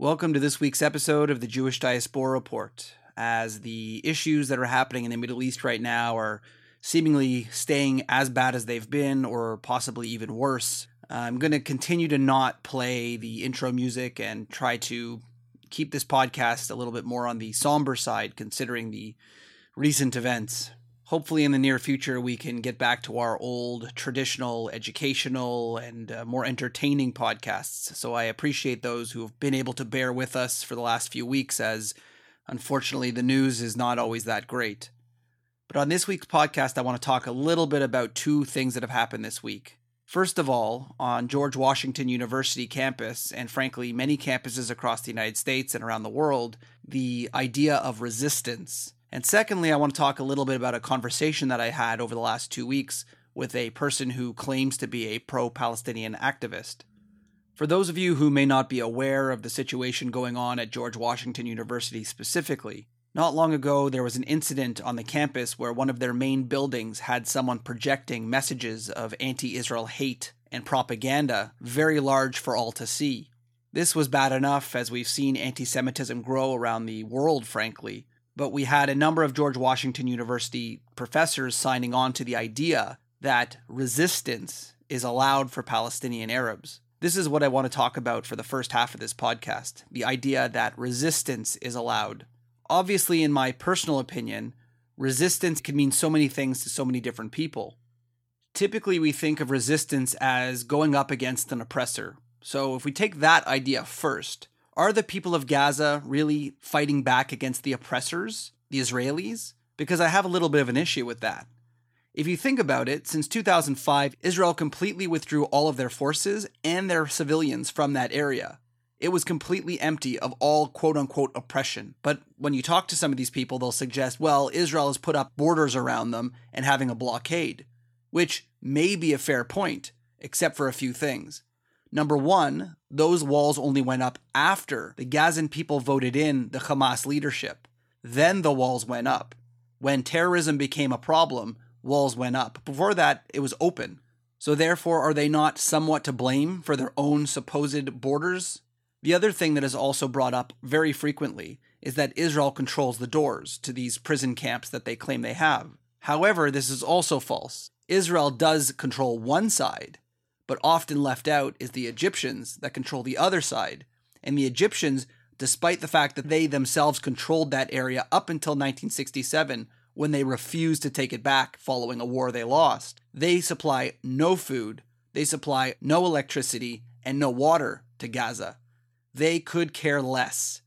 Welcome to this week's episode of the Jewish Diaspora Report. As the issues that are happening in the Middle East right now are seemingly staying as bad as they've been, or possibly even worse, I'm going to continue to not play the intro music and try to keep this podcast a little bit more on the somber side, considering the recent events hopefully in the near future we can get back to our old traditional educational and uh, more entertaining podcasts. So i appreciate those who have been able to bear with us for the last few weeks as unfortunately the news is not always that great. But on this week's podcast i want to talk a little bit about two things that have happened this week. First of all on george washington university campus and frankly many campuses across the united states and around the world the idea of resistance and secondly, I want to talk a little bit about a conversation that I had over the last two weeks with a person who claims to be a pro Palestinian activist. For those of you who may not be aware of the situation going on at George Washington University specifically, not long ago there was an incident on the campus where one of their main buildings had someone projecting messages of anti Israel hate and propaganda, very large for all to see. This was bad enough as we've seen anti Semitism grow around the world, frankly, but we had a number of George Washington University professors signing on to the idea that resistance is allowed for Palestinian Arabs. This is what I want to talk about for the first half of this podcast the idea that resistance is allowed. Obviously, in my personal opinion, resistance can mean so many things to so many different people. Typically, we think of resistance as going up against an oppressor. So, if we take that idea first, are the people of Gaza really fighting back against the oppressors, the Israelis? Because I have a little bit of an issue with that. If you think about it, since 2005, Israel completely withdrew all of their forces and their civilians from that area. It was completely empty of all quote unquote oppression. But when you talk to some of these people, they'll suggest, well, Israel has put up borders around them and having a blockade, which may be a fair point, except for a few things. Number one, those walls only went up after the Gazan people voted in the Hamas leadership. Then the walls went up. When terrorism became a problem, walls went up. Before that, it was open. So, therefore, are they not somewhat to blame for their own supposed borders? The other thing that is also brought up very frequently is that Israel controls the doors to these prison camps that they claim they have. However, this is also false. Israel does control one side, but often left out is the Egyptians that control the other side. And the Egyptians, despite the fact that they themselves controlled that area up until 1967, when they refused to take it back following a war they lost, they supply no food, they supply no electricity, and no water to Gaza. They could care less.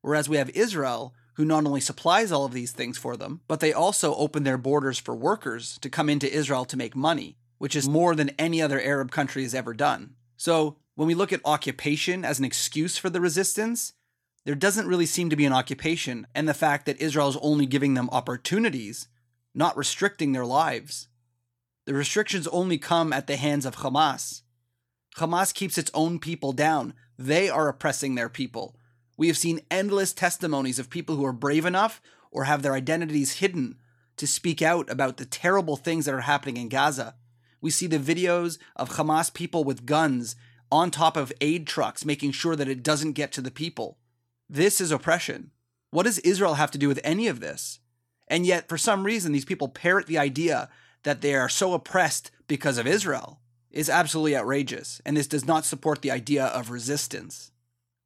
Whereas we have Israel, who not only supplies all of these things for them, but they also open their borders for workers to come into Israel to make money which is more than any other Arab country has ever done. So, when we look at occupation as an excuse for the resistance, there doesn't really seem to be an occupation, and the fact that Israel is only giving them opportunities, not restricting their lives. The restrictions only come at the hands of Hamas. Hamas keeps its own people down. They are oppressing their people. We have seen endless testimonies of people who are brave enough or have their identities hidden to speak out about the terrible things that are happening in Gaza. We see the videos of Hamas people with guns on top of aid trucks, making sure that it doesn't get to the people. This is oppression. What does Israel have to do with any of this? And yet, for some reason, these people parrot the idea that they are so oppressed because of Israel is absolutely outrageous, and this does not support the idea of resistance.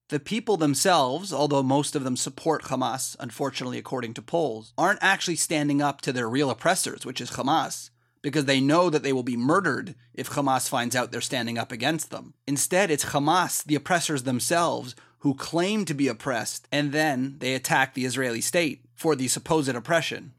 The people themselves, although most of them support Hamas, unfortunately, according to polls, aren't actually standing up to their real oppressors, which is Hamas because they know that they will be murdered if Hamas finds out they're standing up against them. Instead, it's Hamas, the oppressors themselves, who claim to be oppressed, and then they attack the Israeli state for the supposed oppression.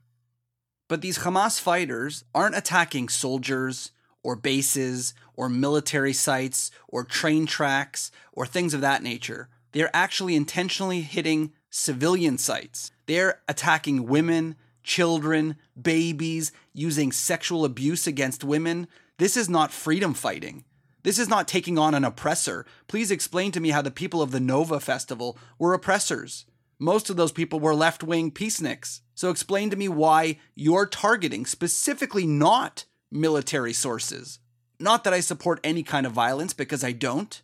But these Hamas fighters aren't attacking soldiers or bases or military sites or train tracks or things of that nature. They're actually intentionally hitting civilian sites. They're attacking women, children, babies, using sexual abuse against women. This is not freedom fighting. This is not taking on an oppressor. Please explain to me how the people of the Nova Festival were oppressors. Most of those people were left wing peaceniks. So explain to me why you're targeting specifically not military sources. Not that I support any kind of violence, because I don't,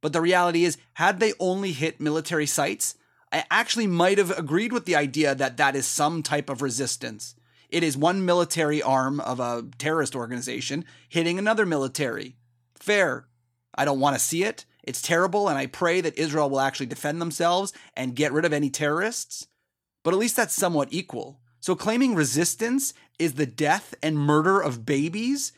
But the reality is, had they only hit military sites, I actually might have agreed with the idea that that is some type of resistance. It is one military arm of a terrorist organization hitting another military. Fair. I don't want to see it. It's terrible, and I pray that Israel will actually defend themselves and get rid of any terrorists. But at least that's somewhat equal. So claiming resistance is the death and murder of babies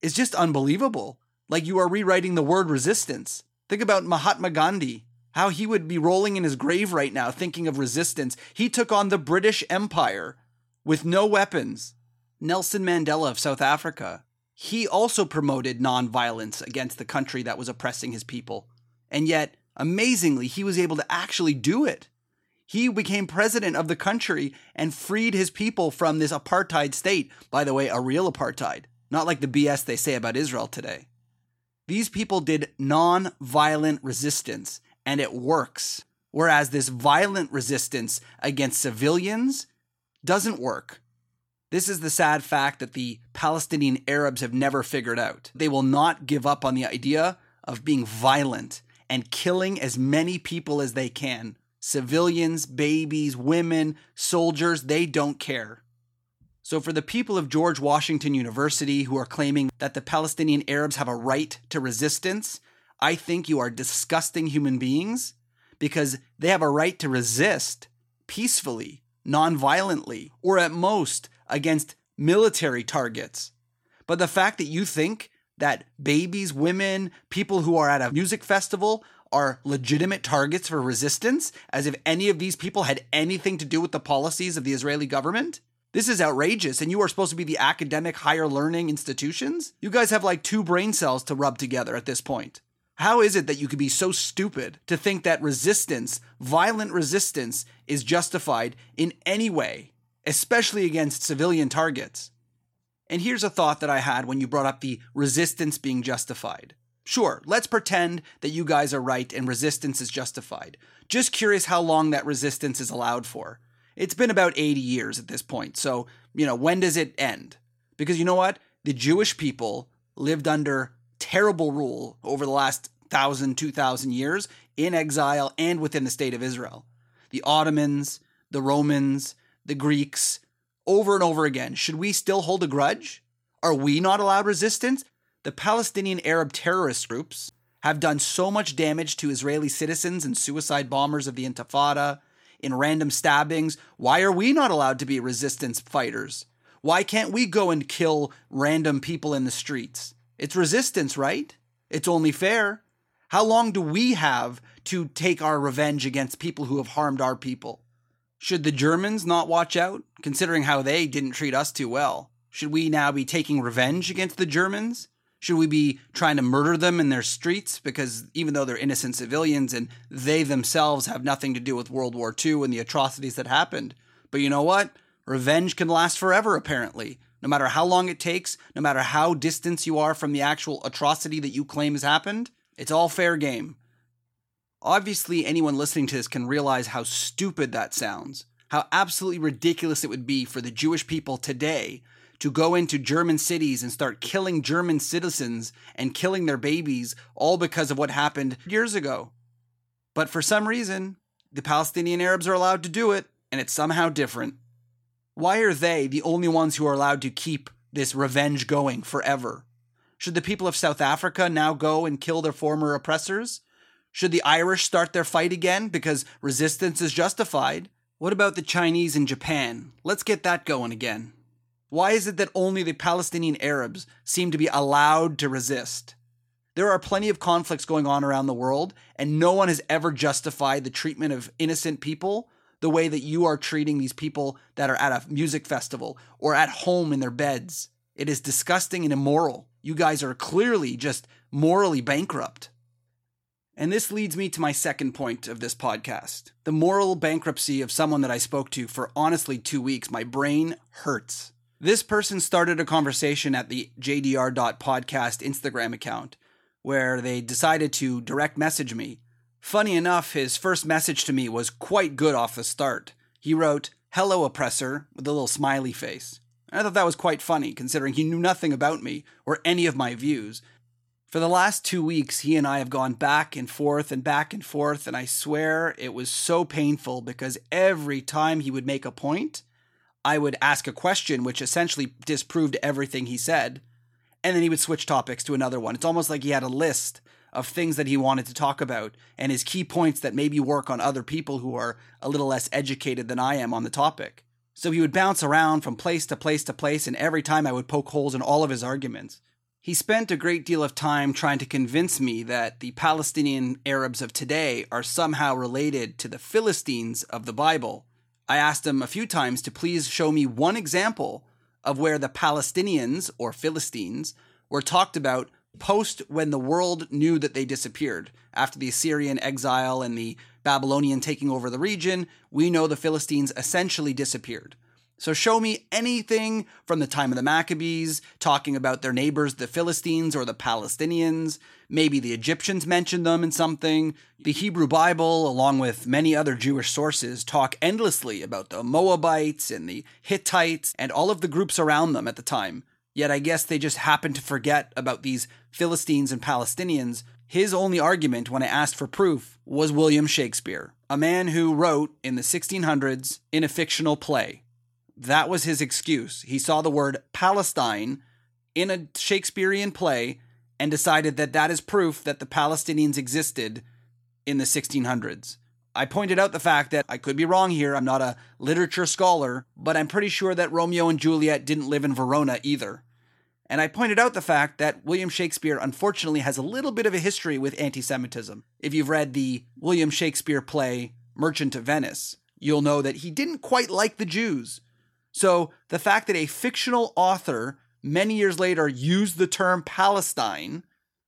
is just unbelievable. Like you are rewriting the word resistance. Think about Mahatma Gandhi, how he would be rolling in his grave right now thinking of resistance. He took on the British Empire with no weapons. Nelson Mandela of South Africa, he also promoted nonviolence against the country that was oppressing his people. And yet, amazingly, he was able to actually do it. He became president of the country and freed his people from this apartheid state. By the way, a real apartheid, not like the BS they say about Israel today. These people did non violent resistance, and it works. Whereas this violent resistance against civilians doesn't work. This is the sad fact that the Palestinian Arabs have never figured out. They will not give up on the idea of being violent and killing as many people as they can civilians, babies, women, soldiers, they don't care. So, for the people of George Washington University who are claiming that the Palestinian Arabs have a right to resistance, I think you are disgusting human beings because they have a right to resist peacefully, non-violently, or at most against military targets. But the fact that you think that babies, women, people who are at a music festival are legitimate targets for resistance, as if any of these people had anything to do with the policies of the Israeli government? This is outrageous, and you are supposed to be the academic higher learning institutions? You guys have like two brain cells to rub together at this point. How is it that you could be so stupid to think that resistance, violent resistance, is justified in any way, especially against civilian targets? And here's a thought that I had when you brought up the resistance being justified. Sure, let's pretend that you guys are right and resistance is justified. Just curious how long that resistance is allowed for. It's been about 80 years at this point. So, you know, when does it end? Because you know what? The Jewish people lived under terrible rule over the last thousand, two thousand years in exile and within the state of Israel. The Ottomans, the Romans, the Greeks, over and over again. Should we still hold a grudge? Are we not allowed resistance? The Palestinian Arab terrorist groups have done so much damage to Israeli citizens and suicide bombers of the Intifada, in random stabbings. Why are we not allowed to be resistance fighters? Why can't we go and kill random people in the streets? It's resistance, right? It's only fair. How long do we have to take our revenge against people who have harmed our people? Should the Germans not watch out, considering how they didn't treat us too well? Should we now be taking revenge against the Germans? Should we be trying to murder them in their streets because even though they're innocent civilians and they themselves have nothing to do with World War II and the atrocities that happened? But you know what? Revenge can last forever, apparently. No matter how long it takes, no matter how distant you are from the actual atrocity that you claim has happened, it's all fair game. Obviously, anyone listening to this can realize how stupid that sounds, how absolutely ridiculous it would be for the Jewish people today to go into German cities and start killing German citizens and killing their babies, all because of what happened years ago. But for some reason, the Palestinian Arabs are allowed to do it, and it's somehow different. Why are they the only ones who are allowed to keep this revenge going forever? Should the people of South Africa now go and kill their former oppressors? Should the Irish start their fight again because resistance is justified? What about the Chinese and Japan? Let's get that going again. Why is it that only the Palestinian Arabs seem to be allowed to resist? There are plenty of conflicts going on around the world, and no one has ever justified the treatment of innocent people the way that you are treating these people that are at a music festival or at home in their beds. It is disgusting and immoral. You guys are clearly just morally bankrupt. And this leads me to my second point of this podcast the moral bankruptcy of someone that I spoke to for honestly two weeks. My brain hurts. This person started a conversation at the JDR.podcast Instagram account where they decided to direct message me. Funny enough, his first message to me was quite good off the start. He wrote, Hello, oppressor, with a little smiley face. I thought that was quite funny, considering he knew nothing about me or any of my views. For the last two weeks, he and I have gone back and forth and back and forth, and I swear it was so painful because every time he would make a point, I would ask a question which essentially disproved everything he said, and then he would switch topics to another one. It's almost like he had a list of things that he wanted to talk about and his key points that maybe work on other people who are a little less educated than I am on the topic. So he would bounce around from place to place to place, and every time I would poke holes in all of his arguments. He spent a great deal of time trying to convince me that the Palestinian Arabs of today are somehow related to the Philistines of the Bible. I asked him a few times to please show me one example of where the Palestinians, or Philistines, were talked about post when the world knew that they disappeared. After the Assyrian exile and the Babylonian taking over the region, we know the Philistines essentially disappeared. So show me anything from the time of the Maccabees, talking about their neighbors, the Philistines or the Palestinians. Maybe the Egyptians mention them in something. The Hebrew Bible, along with many other Jewish sources, talk endlessly about the Moabites and the Hittites and all of the groups around them at the time. Yet I guess they just happened to forget about these Philistines and Palestinians. His only argument when I asked for proof was William Shakespeare, a man who wrote in the 1600s in a fictional play that was his excuse. He saw the word Palestine in a Shakespearean play and decided that that is proof that the Palestinians existed in the 1600s. I pointed out the fact that I could be wrong here. I'm not a literature scholar, but I'm pretty sure that Romeo and Juliet didn't live in Verona either. And I pointed out the fact that William Shakespeare unfortunately has a little bit of a history with anti Semitism. If you've read the William Shakespeare play Merchant of Venice, you'll know that he didn't quite like the Jews. So the fact that a fictional author many years later used the term Palestine,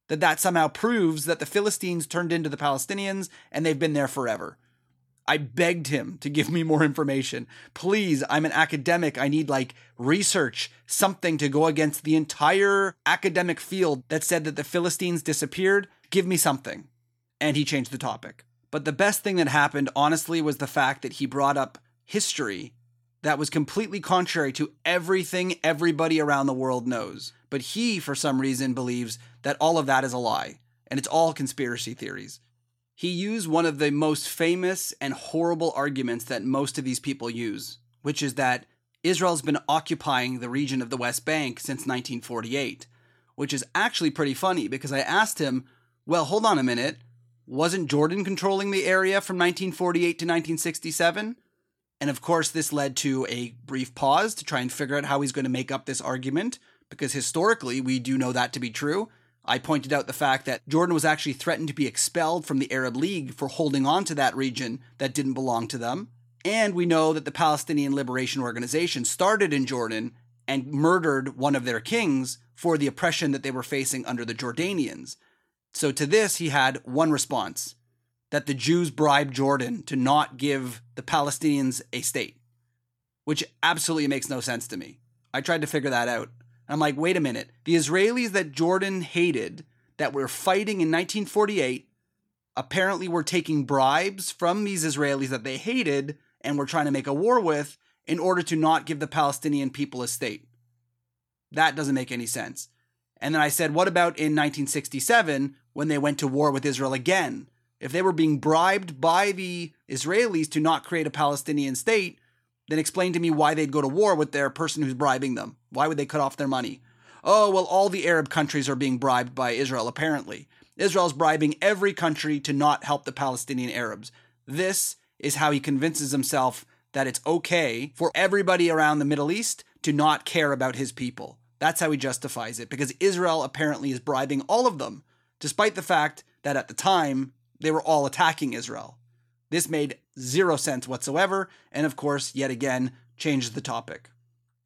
that that somehow proves that the Philistines turned into the Palestinians and they've been there forever. I begged him to give me more information. Please, I'm an academic. I need like research, something to go against the entire academic field that said that the Philistines disappeared. Give me something. And he changed the topic. But the best thing that happened, honestly, was the fact that he brought up history that was completely contrary to everything everybody around the world knows. But he, for some reason, believes that all of that is a lie and it's all conspiracy theories. He used one of the most famous and horrible arguments that most of these people use, which is that Israel's been occupying the region of the West Bank since 1948, which is actually pretty funny because I asked him, well, hold on a minute. Wasn't Jordan controlling the area from 1948 to 1967? And of course, this led to a brief pause to try and figure out how he's going to make up this argument, because historically, we do know that to be true. I pointed out the fact that Jordan was actually threatened to be expelled from the Arab League for holding on to that region that didn't belong to them. And we know that the Palestinian Liberation Organization started in Jordan and murdered one of their kings for the oppression that they were facing under the Jordanians. So to this, he had one response that the Jews bribed Jordan to not give the Palestinians a state, which absolutely makes no sense to me. I tried to figure that out. I'm like, wait a minute. The Israelis that Jordan hated, that were fighting in 1948, apparently were taking bribes from these Israelis that they hated and were trying to make a war with in order to not give the Palestinian people a state. That doesn't make any sense. And then I said, what about in 1967 when they went to war with Israel again? if they were being bribed by the Israelis to not create a Palestinian state, then explain to me why they'd go to war with their person who's bribing them. Why would they cut off their money? Oh, well, all the Arab countries are being bribed by Israel, apparently. Israel's bribing every country to not help the Palestinian Arabs. This is how he convinces himself that it's okay for everybody around the Middle East to not care about his people. That's how he justifies it, because Israel apparently is bribing all of them, despite the fact that at the time they were all attacking Israel. This made zero sense whatsoever, and of course, yet again, changed the topic.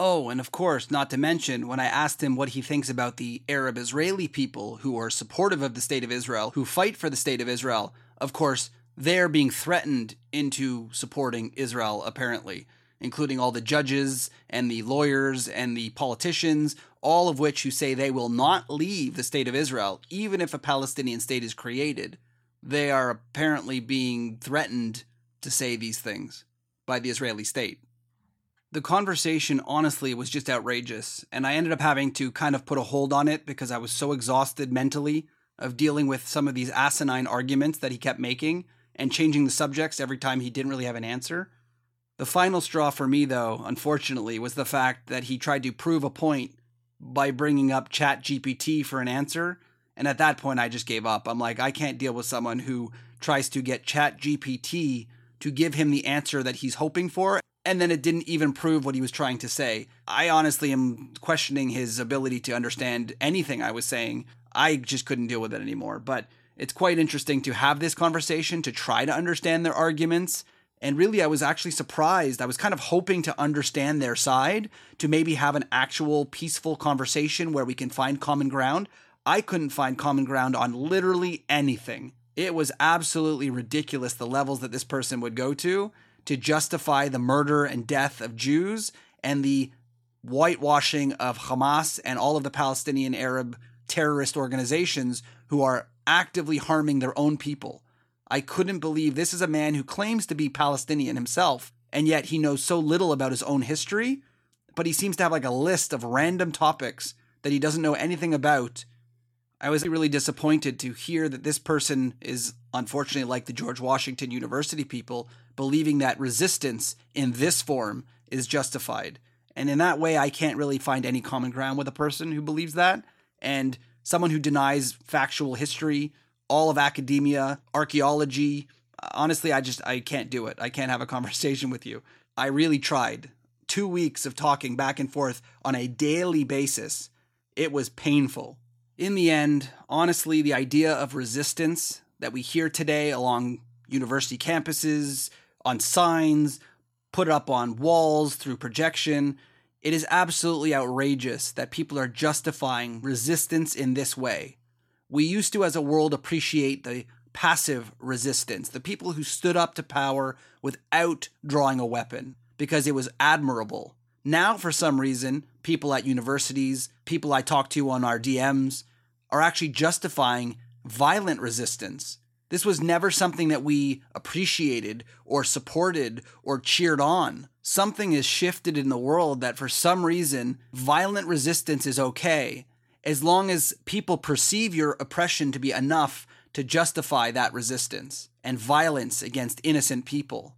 Oh, and of course, not to mention, when I asked him what he thinks about the Arab Israeli people who are supportive of the state of Israel, who fight for the state of Israel, of course, they're being threatened into supporting Israel, apparently, including all the judges and the lawyers and the politicians, all of which who say they will not leave the state of Israel, even if a Palestinian state is created they are apparently being threatened to say these things by the Israeli state. The conversation, honestly, was just outrageous, and I ended up having to kind of put a hold on it because I was so exhausted mentally of dealing with some of these asinine arguments that he kept making and changing the subjects every time he didn't really have an answer. The final straw for me, though, unfortunately, was the fact that he tried to prove a point by bringing up ChatGPT for an answer. And at that point, I just gave up. I'm like, I can't deal with someone who tries to get ChatGPT to give him the answer that he's hoping for and then it didn't even prove what he was trying to say. I honestly am questioning his ability to understand anything I was saying. I just couldn't deal with it anymore. But it's quite interesting to have this conversation, to try to understand their arguments. And really, I was actually surprised. I was kind of hoping to understand their side, to maybe have an actual peaceful conversation where we can find common ground. I couldn't find common ground on literally anything. It was absolutely ridiculous the levels that this person would go to to justify the murder and death of Jews and the whitewashing of Hamas and all of the Palestinian Arab terrorist organizations who are actively harming their own people. I couldn't believe this is a man who claims to be Palestinian himself, and yet he knows so little about his own history, but he seems to have like a list of random topics that he doesn't know anything about. I was really disappointed to hear that this person is unfortunately like the George Washington University people believing that resistance in this form is justified. And in that way, I can't really find any common ground with a person who believes that. And someone who denies factual history, all of academia, archaeology, honestly, I just, I can't do it. I can't have a conversation with you. I really tried. Two weeks of talking back and forth on a daily basis. It was painful. In the end, honestly, the idea of resistance that we hear today along university campuses, on signs, put up on walls through projection. It is absolutely outrageous that people are justifying resistance in this way. We used to, as a world, appreciate the passive resistance, the people who stood up to power without drawing a weapon, because it was admirable. Now, for some reason, people at universities, people I talk to on our DMs, are actually justifying violent resistance. This was never something that we appreciated or supported or cheered on. Something has shifted in the world that for some reason, violent resistance is okay as long as people perceive your oppression to be enough to justify that resistance and violence against innocent people.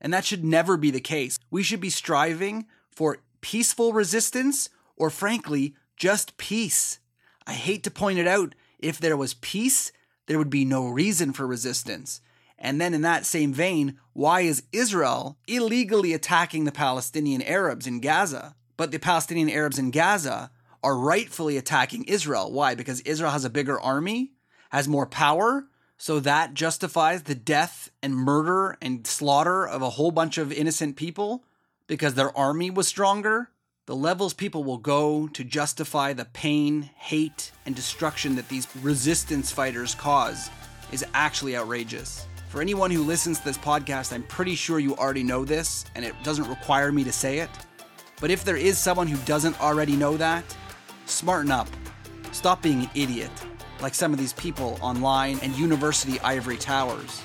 And that should never be the case. We should be striving for peaceful resistance or, frankly, just peace. I hate to point it out. If there was peace, there would be no reason for resistance. And then, in that same vein, why is Israel illegally attacking the Palestinian Arabs in Gaza? But the Palestinian Arabs in Gaza are rightfully attacking Israel. Why? Because Israel has a bigger army, has more power, so that justifies the death and murder and slaughter of a whole bunch of innocent people because their army was stronger. The levels people will go to justify the pain, hate, and destruction that these resistance fighters cause is actually outrageous. For anyone who listens to this podcast, I'm pretty sure you already know this, and it doesn't require me to say it. But if there is someone who doesn't already know that, smarten up. Stop being an idiot, like some of these people online and university ivory towers.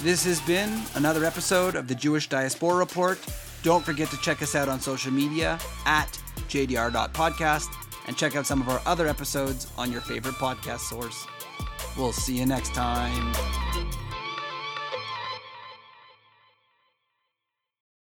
This has been another episode of the Jewish Diaspora Report. Don't forget to check us out on social media at jdr.podcast and check out some of our other episodes on your favorite podcast source. We'll see you next time.